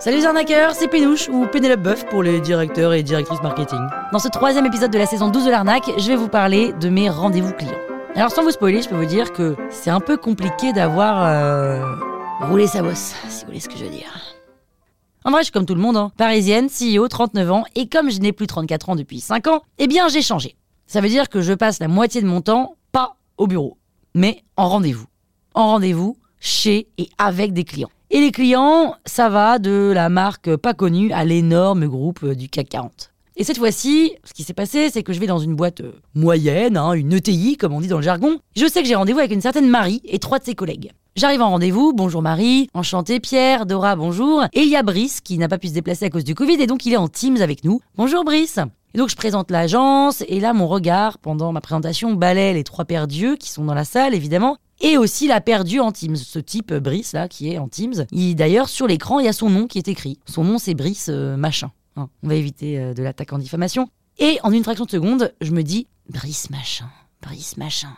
Salut les arnaqueurs, c'est Pénouche ou Pénélope Boeuf pour les directeurs et directrices marketing. Dans ce troisième épisode de la saison 12 de l'arnaque, je vais vous parler de mes rendez-vous clients. Alors sans vous spoiler, je peux vous dire que c'est un peu compliqué d'avoir euh, roulé sa bosse, si vous voulez ce que je veux dire. En vrai, je suis comme tout le monde, hein. parisienne, CEO, 39 ans, et comme je n'ai plus 34 ans depuis 5 ans, eh bien j'ai changé. Ça veut dire que je passe la moitié de mon temps, pas au bureau, mais en rendez-vous. En rendez-vous, chez et avec des clients. Et les clients, ça va de la marque pas connue à l'énorme groupe du CAC 40. Et cette fois-ci, ce qui s'est passé, c'est que je vais dans une boîte euh, moyenne, hein, une ETI comme on dit dans le jargon. Je sais que j'ai rendez-vous avec une certaine Marie et trois de ses collègues. J'arrive en rendez-vous, bonjour Marie, enchanté Pierre, Dora, bonjour. Et il y a Brice qui n'a pas pu se déplacer à cause du Covid et donc il est en Teams avec nous. Bonjour Brice. Et donc je présente l'agence et là mon regard pendant ma présentation balaie les trois paires d'yeux qui sont dans la salle évidemment et aussi la perdue en Teams, ce type Brice là qui est en Teams. D'ailleurs sur l'écran il y a son nom qui est écrit. Son nom c'est Brice euh, machin. Hein, on va éviter euh, de l'attaque en diffamation. Et en une fraction de seconde je me dis Brice machin, Brice machin.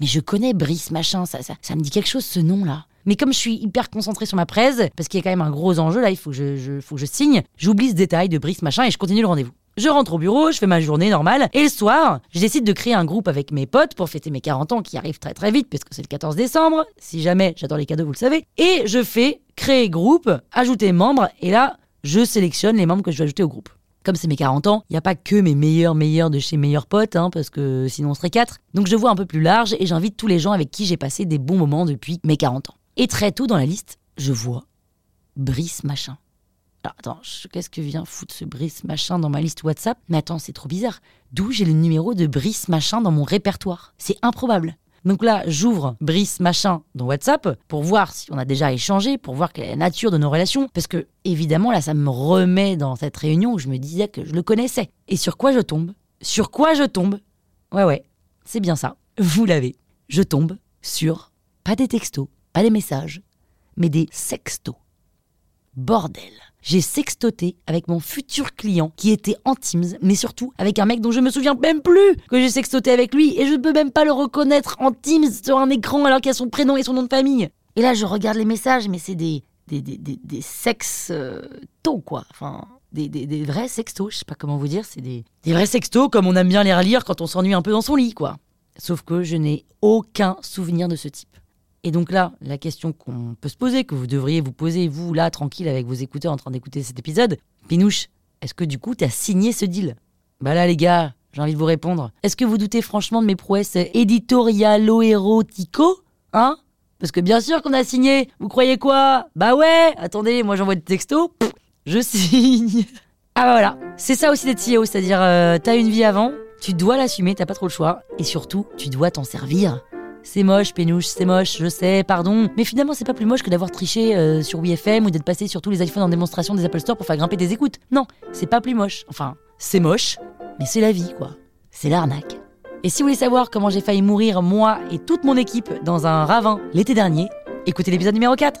Mais je connais Brice machin, ça, ça, me dit quelque chose ce nom là. Mais comme je suis hyper concentré sur ma presse, parce qu'il y a quand même un gros enjeu là, il faut je faut que je signe, j'oublie ce détail de Brice machin et je continue le rendez-vous. Je rentre au bureau, je fais ma journée normale, et le soir, je décide de créer un groupe avec mes potes pour fêter mes 40 ans qui arrivent très très vite, puisque c'est le 14 décembre. Si jamais, j'adore les cadeaux, vous le savez. Et je fais créer groupe, ajouter membres, et là, je sélectionne les membres que je vais ajouter au groupe. Comme c'est mes 40 ans, il n'y a pas que mes meilleurs meilleurs de chez meilleurs potes, hein, parce que sinon on serait quatre. Donc je vois un peu plus large et j'invite tous les gens avec qui j'ai passé des bons moments depuis mes 40 ans. Et très tôt dans la liste, je vois Brice Machin. Alors, attends, qu'est-ce que vient foutre ce Brice machin dans ma liste WhatsApp Mais attends, c'est trop bizarre. D'où j'ai le numéro de Brice machin dans mon répertoire C'est improbable. Donc là, j'ouvre Brice machin dans WhatsApp pour voir si on a déjà échangé, pour voir quelle est la nature de nos relations. Parce que, évidemment, là, ça me remet dans cette réunion où je me disais que je le connaissais. Et sur quoi je tombe? Sur quoi je tombe? Ouais, ouais, c'est bien ça. Vous l'avez. Je tombe sur pas des textos, pas des messages, mais des sextos. Bordel j'ai sextoté avec mon futur client qui était en Teams, mais surtout avec un mec dont je me souviens même plus que j'ai sextoté avec lui et je ne peux même pas le reconnaître en Teams sur un écran alors qu'il y a son prénom et son nom de famille. Et là, je regarde les messages, mais c'est des, des, des, des, des sextos, quoi. Enfin, des, des, des, vrais sextos, je sais pas comment vous dire, c'est des, des vrais sextos comme on aime bien les relire quand on s'ennuie un peu dans son lit, quoi. Sauf que je n'ai aucun souvenir de ce type. Et donc là, la question qu'on peut se poser, que vous devriez vous poser, vous, là, tranquille, avec vos écouteurs en train d'écouter cet épisode, Pinouche, est-ce que du coup, t'as signé ce deal? Bah là, les gars, j'ai envie de vous répondre. Est-ce que vous doutez franchement de mes prouesses éditorialo-érotico Hein? Parce que bien sûr qu'on a signé. Vous croyez quoi? Bah ouais Attendez, moi j'envoie des textos. je signe. Ah bah voilà. C'est ça aussi d'être CEO, c'est-à-dire euh, t'as une vie avant, tu dois l'assumer, t'as pas trop le choix. Et surtout, tu dois t'en servir. C'est moche, Pénouche, c'est moche, je sais, pardon. Mais finalement, c'est pas plus moche que d'avoir triché euh, sur WFM ou d'être passé sur tous les iPhones en démonstration des Apple Store pour faire grimper des écoutes. Non, c'est pas plus moche. Enfin, c'est moche, mais c'est la vie, quoi. C'est l'arnaque. Et si vous voulez savoir comment j'ai failli mourir, moi et toute mon équipe, dans un ravin l'été dernier, écoutez l'épisode numéro 4.